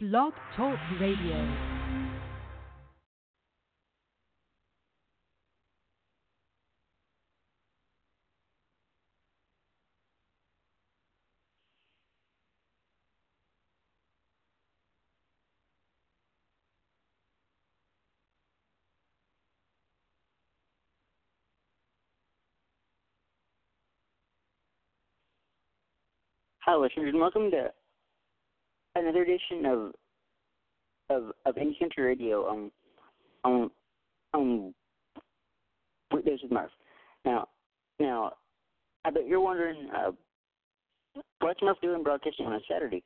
Blog Talk Radio. Hi, listeners, and welcome to another edition of of of Indie Country Radio on on on weekdays with Murph. Now, now, I bet you're wondering uh, what's Murph doing broadcasting on a Saturday.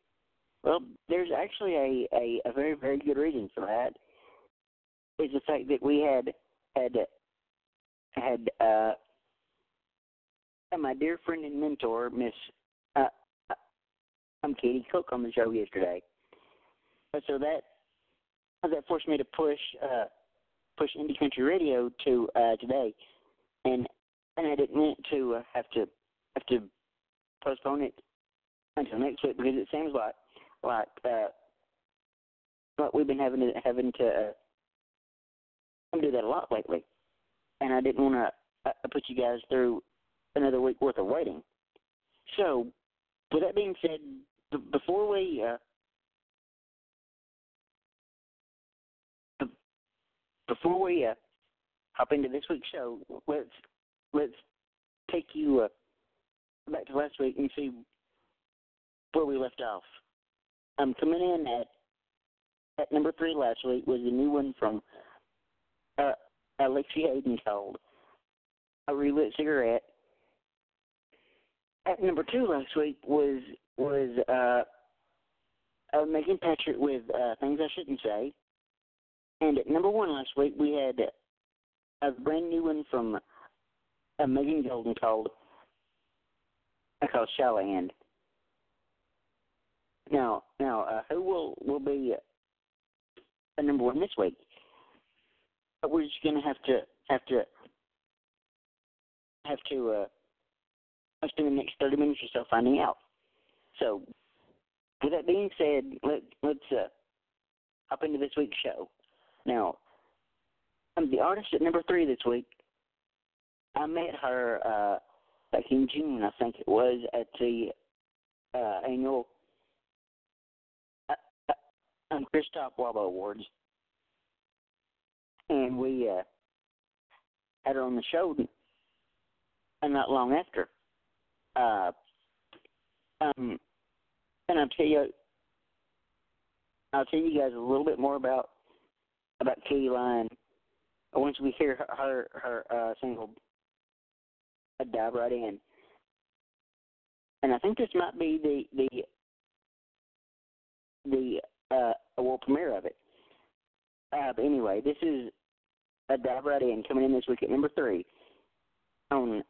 Well, there's actually a, a, a very very good reason for that. Is the fact that we had had had uh, my dear friend and mentor, Miss Katie Cook on the show yesterday. So that that forced me to push uh, push indie country radio to uh, today, and and I didn't want to uh, have to have to postpone it until next week because it seems like like uh, like we've been having to having to uh, do that a lot lately, and I didn't want to uh, put you guys through another week worth of waiting. So, with that being said, before we uh, before we uh, hop into this week's show, let's let's take you uh, back to last week and see where we left off. Um, coming in at at number three last week was a new one from uh, Alexi Hayden called "A Relit Cigarette." At number two last week was was uh, uh, Megan Patrick with uh, "Things I Shouldn't Say," and at number one last week we had a brand new one from uh, Megan Golden called uh, called Shallahand. Now, now, uh, who will will be uh, number one this week? We're just gonna have to have to have to uh, spend the next thirty minutes or so finding out. So, with that being said, let let's uh, hop into this week's show. Now, I'm the artist at number three this week. I met her uh, back in June, I think it was, at the uh, annual uh, uh, um, Christoph Wabo Awards, and we uh, had her on the show, and not long after. Uh, um, and I'll tell you, I'll tell you guys a little bit more about about Katie Lyon once we hear her her, her uh, single "I Dive Right In." And I think this might be the the the uh, world premiere of it. Uh, but anyway, this is a dive right in coming in this week at number three on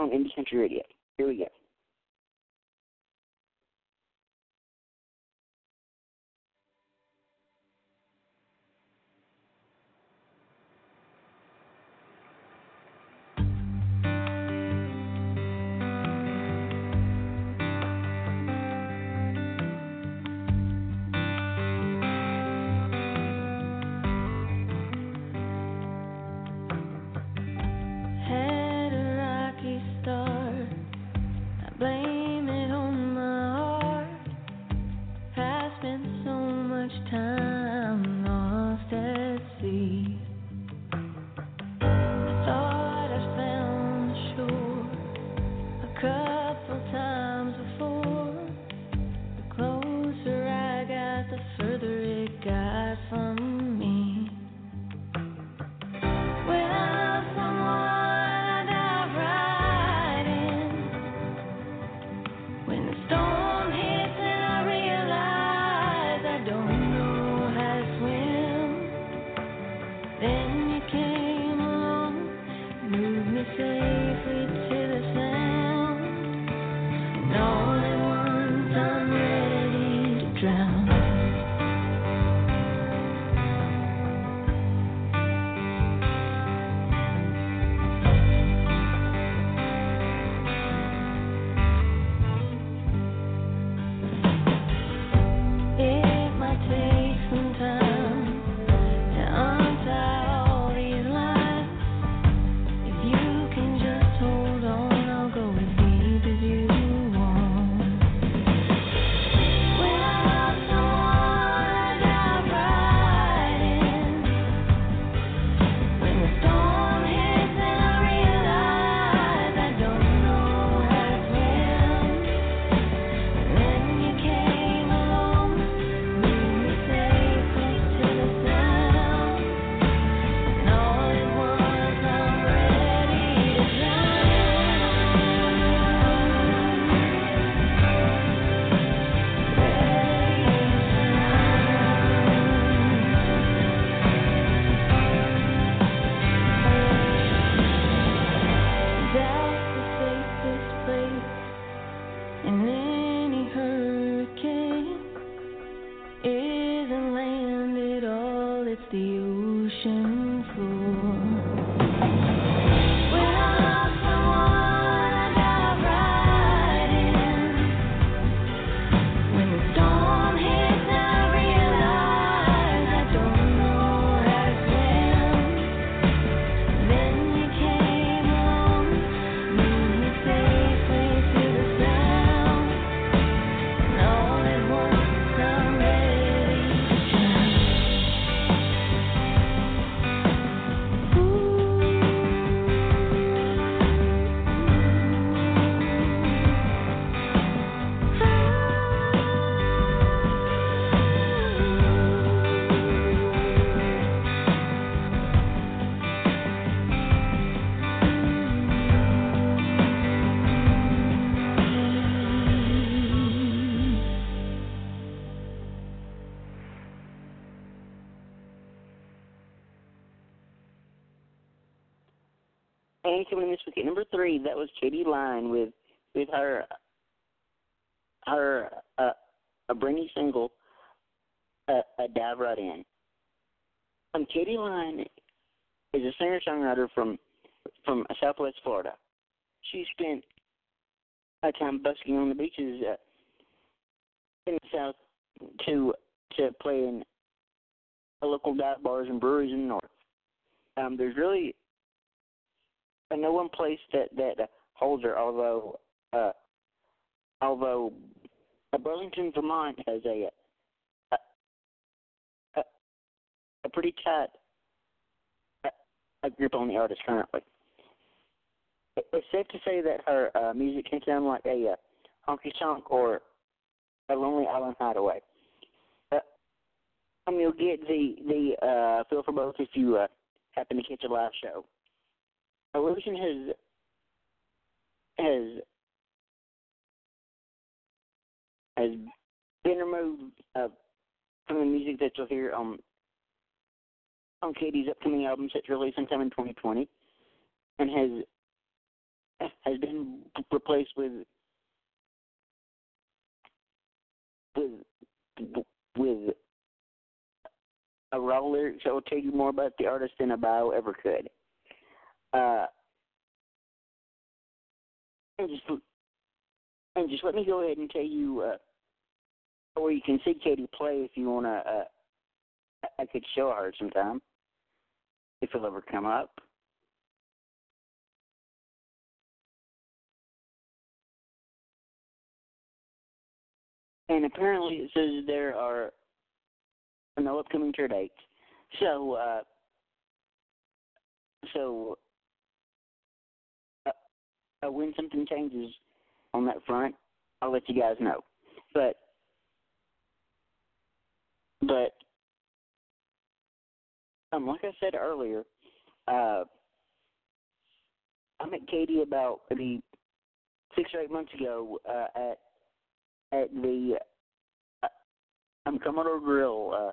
on Indie Country Radio. Here we go. Was Katie Lyon with with her her uh, a brand new single, uh, a dive right in. Um, Katie Lyon is a singer songwriter from from Southwest Florida. She spent a time busking on the beaches uh, in the South to to play in a local dive bars and breweries in the North. Um, there's really no one place that that holds her, although uh, although Burlington, Vermont has a a, a, a pretty tight a, a grip on the artist currently. It's safe to say that her uh, music can sound like a uh, honky tonk or a lonely island hideaway. Uh, I you'll get the the uh, feel for both if you uh, happen to catch a live show. Illusion has has has been removed uh, from the music that you'll hear on on Katie's upcoming album set to release sometime in 2020, and has has been replaced with with with a raw lyrics that will tell you more about the artist than a bio ever could. Uh, and just and just let me go ahead and tell you uh, where you can see Katie play if you wanna. Uh, I could show her sometime if it'll ever come up. And apparently it says there are no upcoming tour dates. So, uh, so uh, when something changes on that front, I'll let you guys know. But, but, um, like I said earlier, uh, I met Katie about maybe six or eight months ago uh, at at the uh, um, Commodore Grill uh,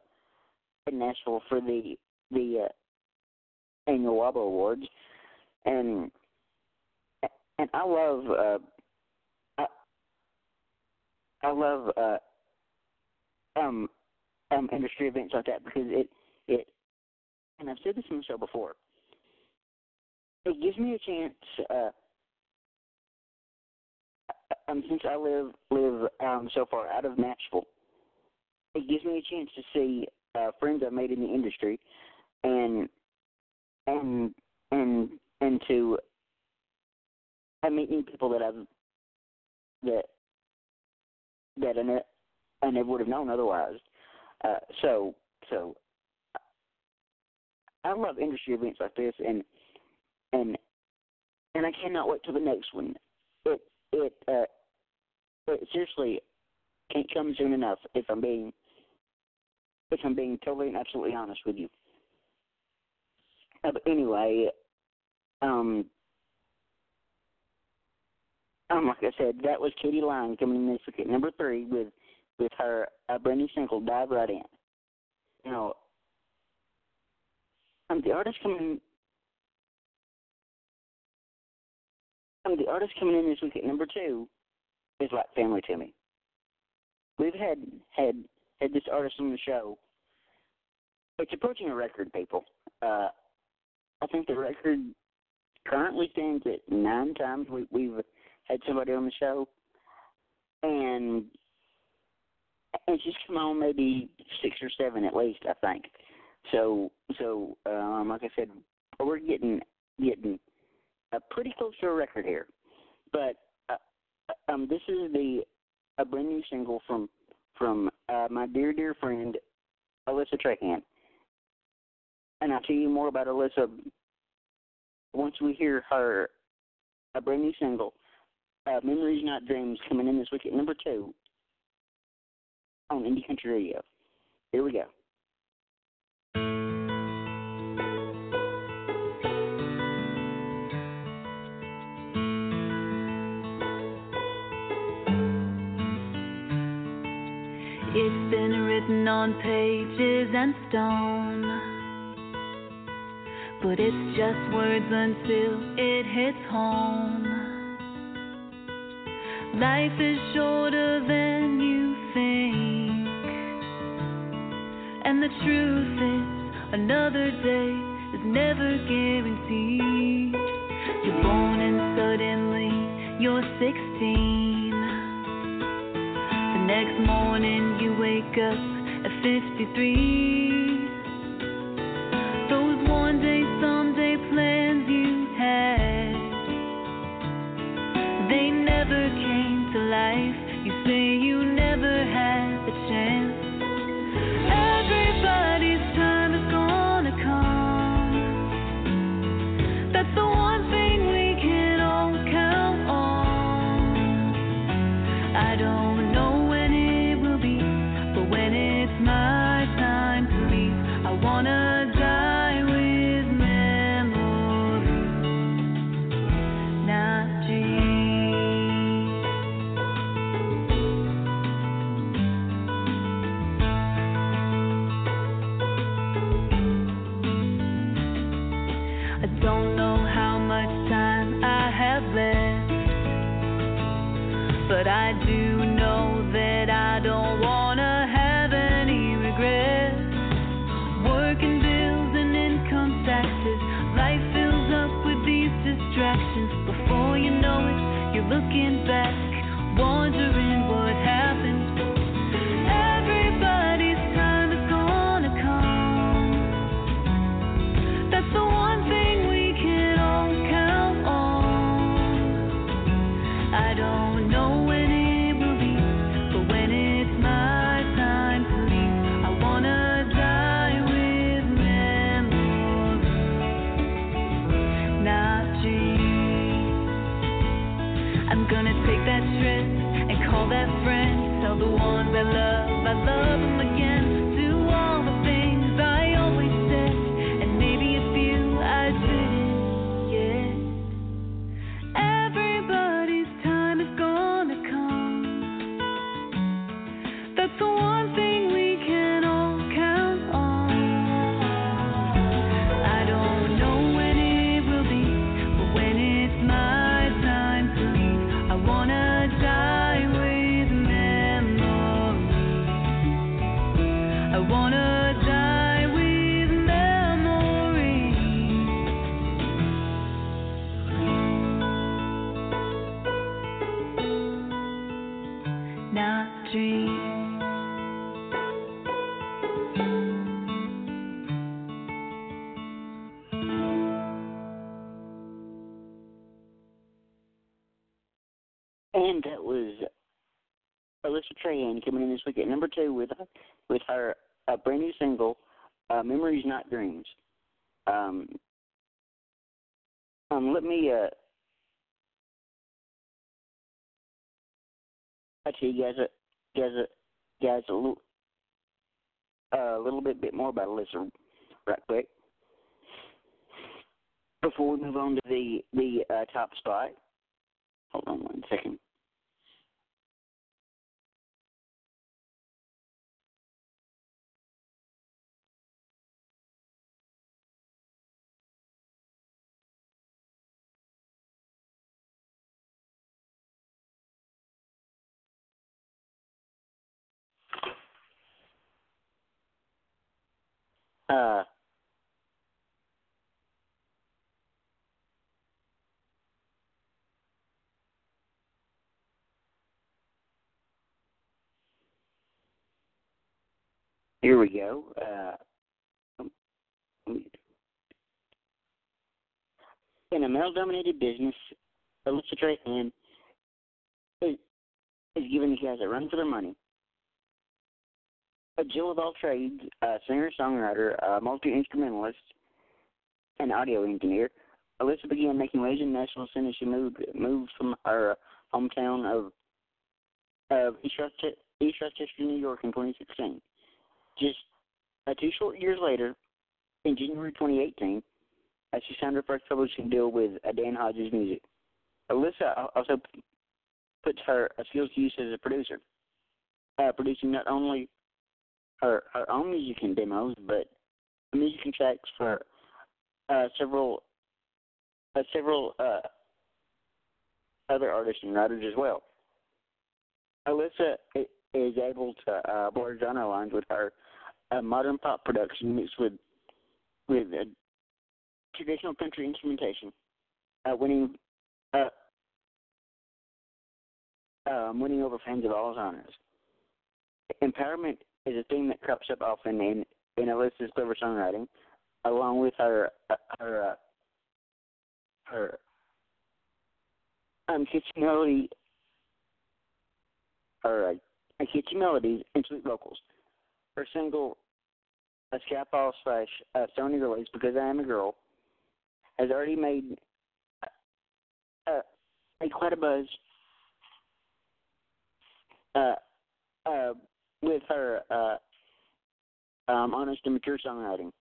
in Nashville for the the uh, annual WABO Awards, and and I love uh, I, I love uh, um um industry events like that because it it and I've said this on the show before. It gives me a chance. Uh, um, since I live live um, so far out of Nashville, it gives me a chance to see uh, friends I've made in the industry, and and and and to I meet new people that I've that that I, ne- I never would have known otherwise. Uh, so so I love industry events like this, and and and I cannot wait till the next one. It it uh, it seriously can't come soon enough. If I'm being if I'm being totally and absolutely honest with you. Uh, but anyway, um, um, like I said, that was Katie Lyon coming in this week at number three with with her uh, brand new single "Dive Right In." You know, um, the artist coming, um, the artist coming in this week at number two is like family to me. We've had had had this artist on the show. It's approaching a record, people. Uh, I think the record currently stands at nine times we, we've had somebody on the show, and and she's come on maybe six or seven at least, I think. So so um, like I said, we're getting getting a pretty close to a record here, but uh, um, this is the a brand new single from from uh, my dear dear friend Alyssa Trahan, and I'll tell you more about Alyssa once we hear her a brand new single, uh, "Memories Not Dreams," coming in this week at number two on Indie Country Radio. Here we go. It's been written on pages and stone but it's just words until it hits home. Life is shorter than you think, and the truth is, another day is never guaranteed. You're born and suddenly you're 16. The next morning you wake up at 53. That's the one thing with with her brand new single, uh, "Memories Not Dreams." Um, um, let me uh, I tell you guys a guys a guys a little uh, a uh, little bit bit more about Alyssa right quick before we move on to the the uh, top spot. Hold on one second. Uh, here we go. Uh, in a male-dominated business, Alyssa Trahan is, is giving these guys a run for their money. A Jill of all trades, a singer-songwriter, a multi-instrumentalist, and audio engineer, Alyssa began making waves in Nashville as soon as she moved moved from her hometown of of East Rochester, New York, in 2016. Just uh, two short years later, in January 2018, uh, she signed her first publishing deal with uh, Dan Hodges Music. Alyssa also puts her uh, skills to use as a producer, uh, producing not only her her own music and demos, but music and tracks for uh, several uh, several uh, other artists and writers as well. Alyssa is able to uh, blur genre lines with her uh, modern pop production mixed with with uh, traditional country instrumentation, uh, winning um, winning over fans of all genres. Empowerment is a theme that crops up often in in Alyssa's clever songwriting, along with her her uh, her um, catchy melody, or uh, catchy melodies and sweet vocals. Her single, a Skyfall slash uh, Sony release, Because I Am a Girl, has already made uh, made quite a buzz uh, uh, with her uh, um, honest and mature songwriting.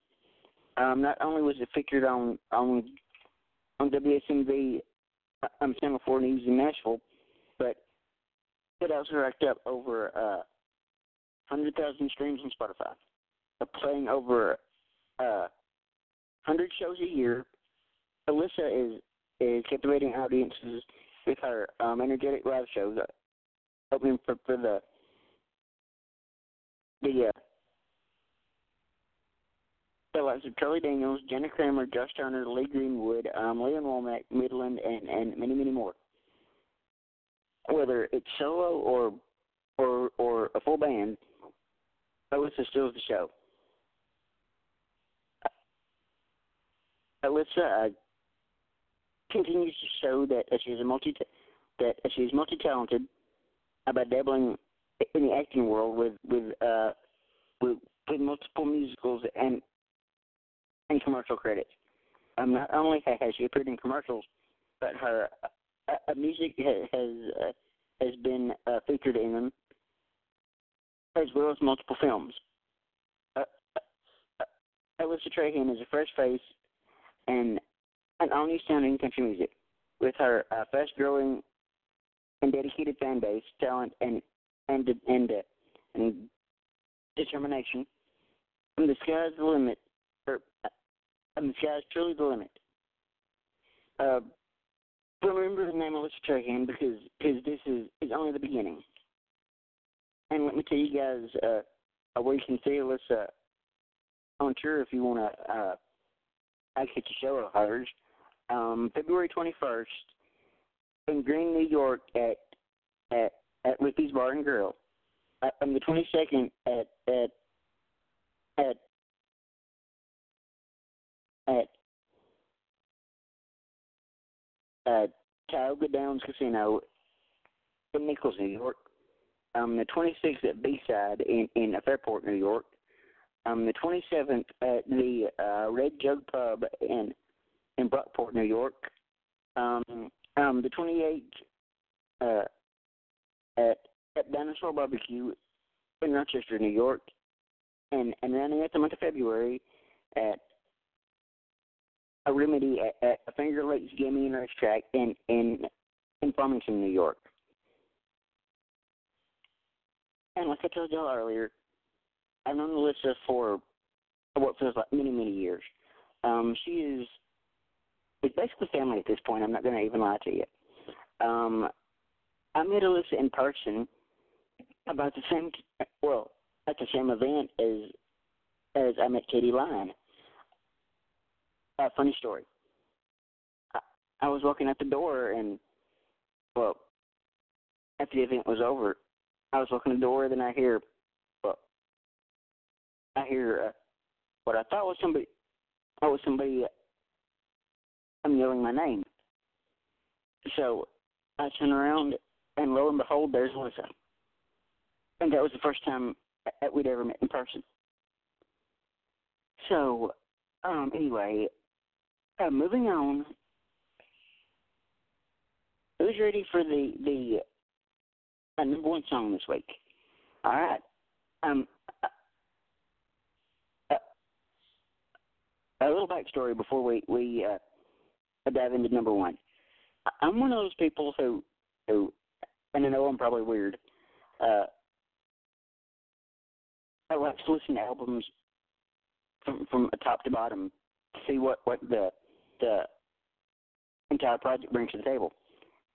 Um, not only was it featured on on on WSMV um, Channel 4 News in Nashville, but it also racked up over uh, 100,000 streams on Spotify, uh, playing over uh, 100 shows a year. Alyssa is is captivating audiences with her um, energetic live shows, uh, opening for, for the the uh, likes of Charlie Daniels, Jenna Kramer, Josh Turner, Lee Greenwood, um, Lee Ann Womack, Midland, and and many many more. Whether it's solo or or or a full band, Alyssa steals the show. Alyssa uh, continues to show that she's a multi that she's multi talented about dabbling in the acting world with with uh with, with multiple musicals and and commercial credits. Um, not only has she appeared in commercials, but her uh, uh, music has has, uh, has been uh, featured in them, as well as multiple films. Uh, uh, Alyssa Trahan is a fresh face and an all-new sounding country music, with her uh, fast-growing and dedicated fan base, talent, and and and, uh, and determination. And the sky's the limit. For, and the sky is truly the limit. Uh, remember the name of Alyssa Trahan because because this is is only the beginning. And let me tell you guys uh, where you can see Alyssa on tour if you want to uh, actually show of hers. Um, February 21st in Green, New York at at at Ricky's Bar and Grill. On the 22nd at at at at uh, Tioga Downs Casino in Nichols, New York. Um, the 26th at B-Side in, in Fairport, New York. Um, the 27th at the uh, Red Jug Pub in in Brockport, New York. Um, um, the 28th uh, at at Dinosaur Barbecue in Rochester, New York, and and running at the month of February at a remedy at, at Finger Lakes Gaming and Racetrack in in in Farmington, New York. And like I told y'all earlier, I've known Alyssa for what feels like many many years. Um, she is it's basically family at this point. I'm not going to even lie to you. Um, I met Alyssa in person about the same well at the same event as as I met Katie Lyon. A funny story. I, I was walking out the door, and well, after the event was over, I was walking at the door. Then I hear, well, I hear uh, what I thought was somebody. I was somebody. Uh, I'm yelling my name. So I turn around, and lo and behold, there's Alyssa. And that was the first time that we'd ever met in person. So, um, anyway, uh, moving on. Who's ready for the the uh, number one song this week? All right. Um, uh, uh, a little backstory before we we uh, dive into number one. I'm one of those people who who, and I know I'm probably weird. Uh, I like to listen to albums from from top to bottom to see what what the the entire project brings to the table.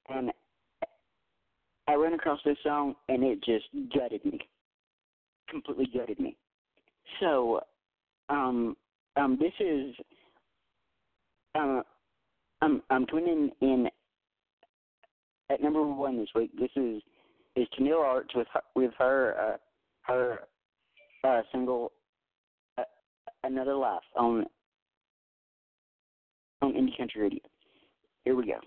And I ran across this song and it just gutted me, completely gutted me. So, um, um, this is, uh, I'm I'm twinning in at number one this week, this is is Tenille Arts with her, with her uh, her uh, single uh, "Another Life" on on Indie Country Radio. Here we go.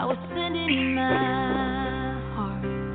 I was sending my heart.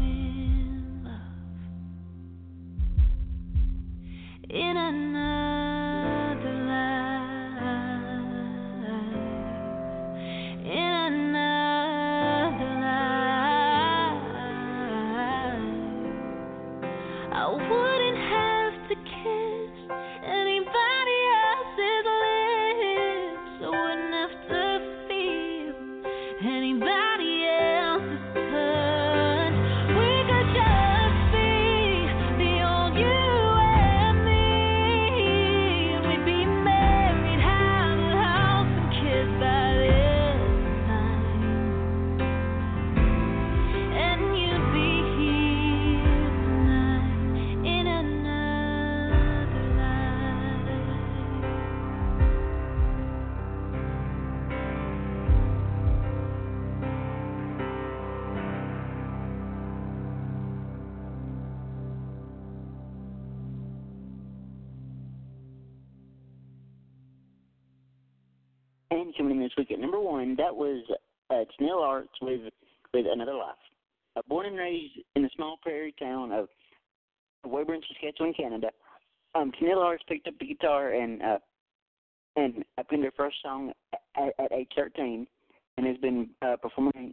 in love. In a coming in this week at number one, that was uh, Tenille Arts with with Another Life. Uh, born and raised in the small prairie town of Weyburn, Saskatchewan, Canada, um, Tenille Arts picked up the guitar and uh, and penned her first song at, at age 13, and has been uh, performing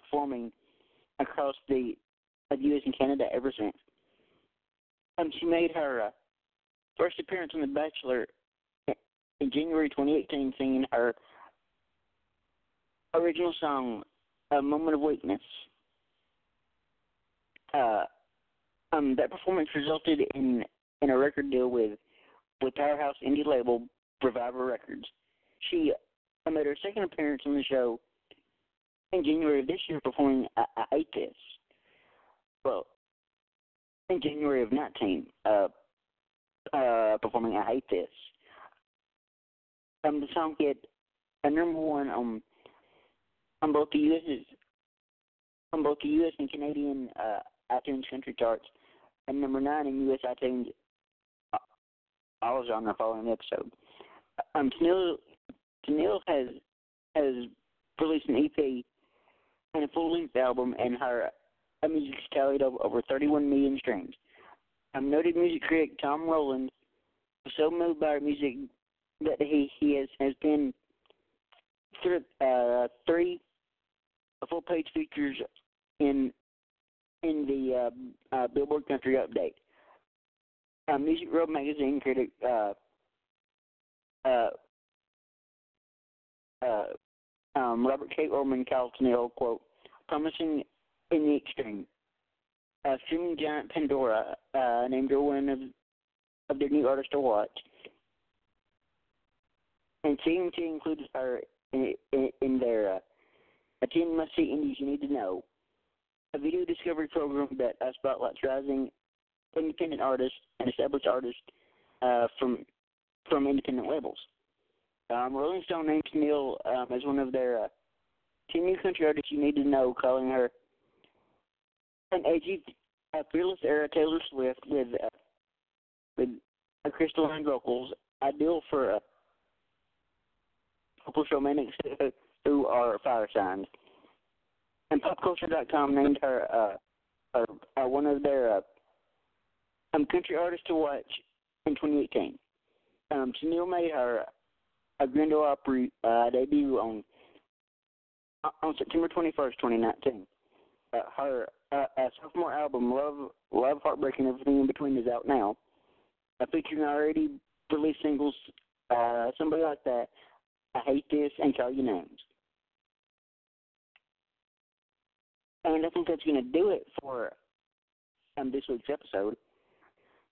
performing across the uh, U.S. and Canada ever since. Um, she made her uh, first appearance on The Bachelor in January 2018, singing her original song, "A Moment of Weakness." Uh, um, that performance resulted in in a record deal with with powerhouse indie label Reviver Records. She uh, made her second appearance on the show in January of this year, performing "I, I Hate This." Well, in January of 19, uh, uh, performing "I Hate This." Um, the song hit a number one on on both the U.S. on both the U.S. and Canadian uh, iTunes country charts, and number nine in U.S. iTunes uh, all genre following episode. Um, Tenille has has released an EP and a full length album, and her uh, music's tallied over, over 31 million streams. Um, noted music critic Tom Roland was so moved by her music that he he has has been through uh, three full page features in in the uh, uh, Billboard Country Update. Uh, Music Row magazine critic uh, uh, uh, um, Robert K. Oermann called Tenille, quote, promising in the extreme. Uh, streaming giant Pandora uh, named her one of, of their new artists to watch. And CMT includes her in, in, in their uh, a 10 must see indies you need to know, a video discovery program that uh, spotlights rising independent artists and established artists uh, from from independent labels. Um, Rolling Stone named Tenille um, as one of their uh, 10 new country artists you need to know, calling her an edgy, uh, fearless era Taylor Swift with uh, with uh, crystalline vocals, ideal for uh, hopeless romantics who are fire signs. And PopCulture.com named her uh, uh, uh, one of their uh, um, country artists to watch in 2018. Um, Tenille made her a Grand Ole Opry uh, debut on uh, on September 21st, 2019. Uh, her uh, sophomore album, Love, Love, Heartbreak, and Everything in Between, is out now, uh, featuring already released singles, uh, somebody like that, I Hate This, and Call Your Names. And I think that's going to do it for um, this week's episode.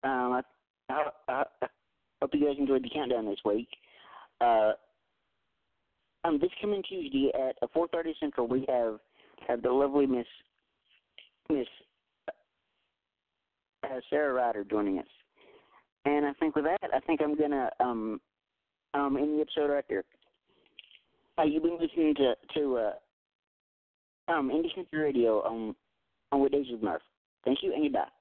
Um, I, I, I, hope you guys enjoyed the countdown this week. Uh, um, this coming Tuesday at 4:30 Central, we have have the lovely Miss Miss uh, Sarah Ryder joining us. And I think with that, I think I'm gonna um um end the episode right there. Uh, you've been listening to to uh, um Indie Country Radio on on Weekdays with Murph. Thank you and goodbye.